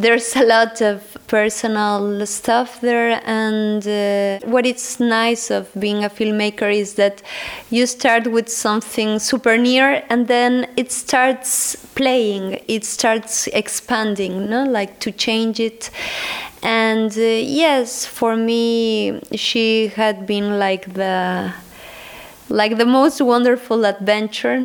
There's a lot of personal stuff there, and uh, it's nice of being a filmmaker is that you start with something super near, and then it starts playing, it starts expanding, no, like to change it. And uh, yes, for me, she had been like the like the most wonderful adventure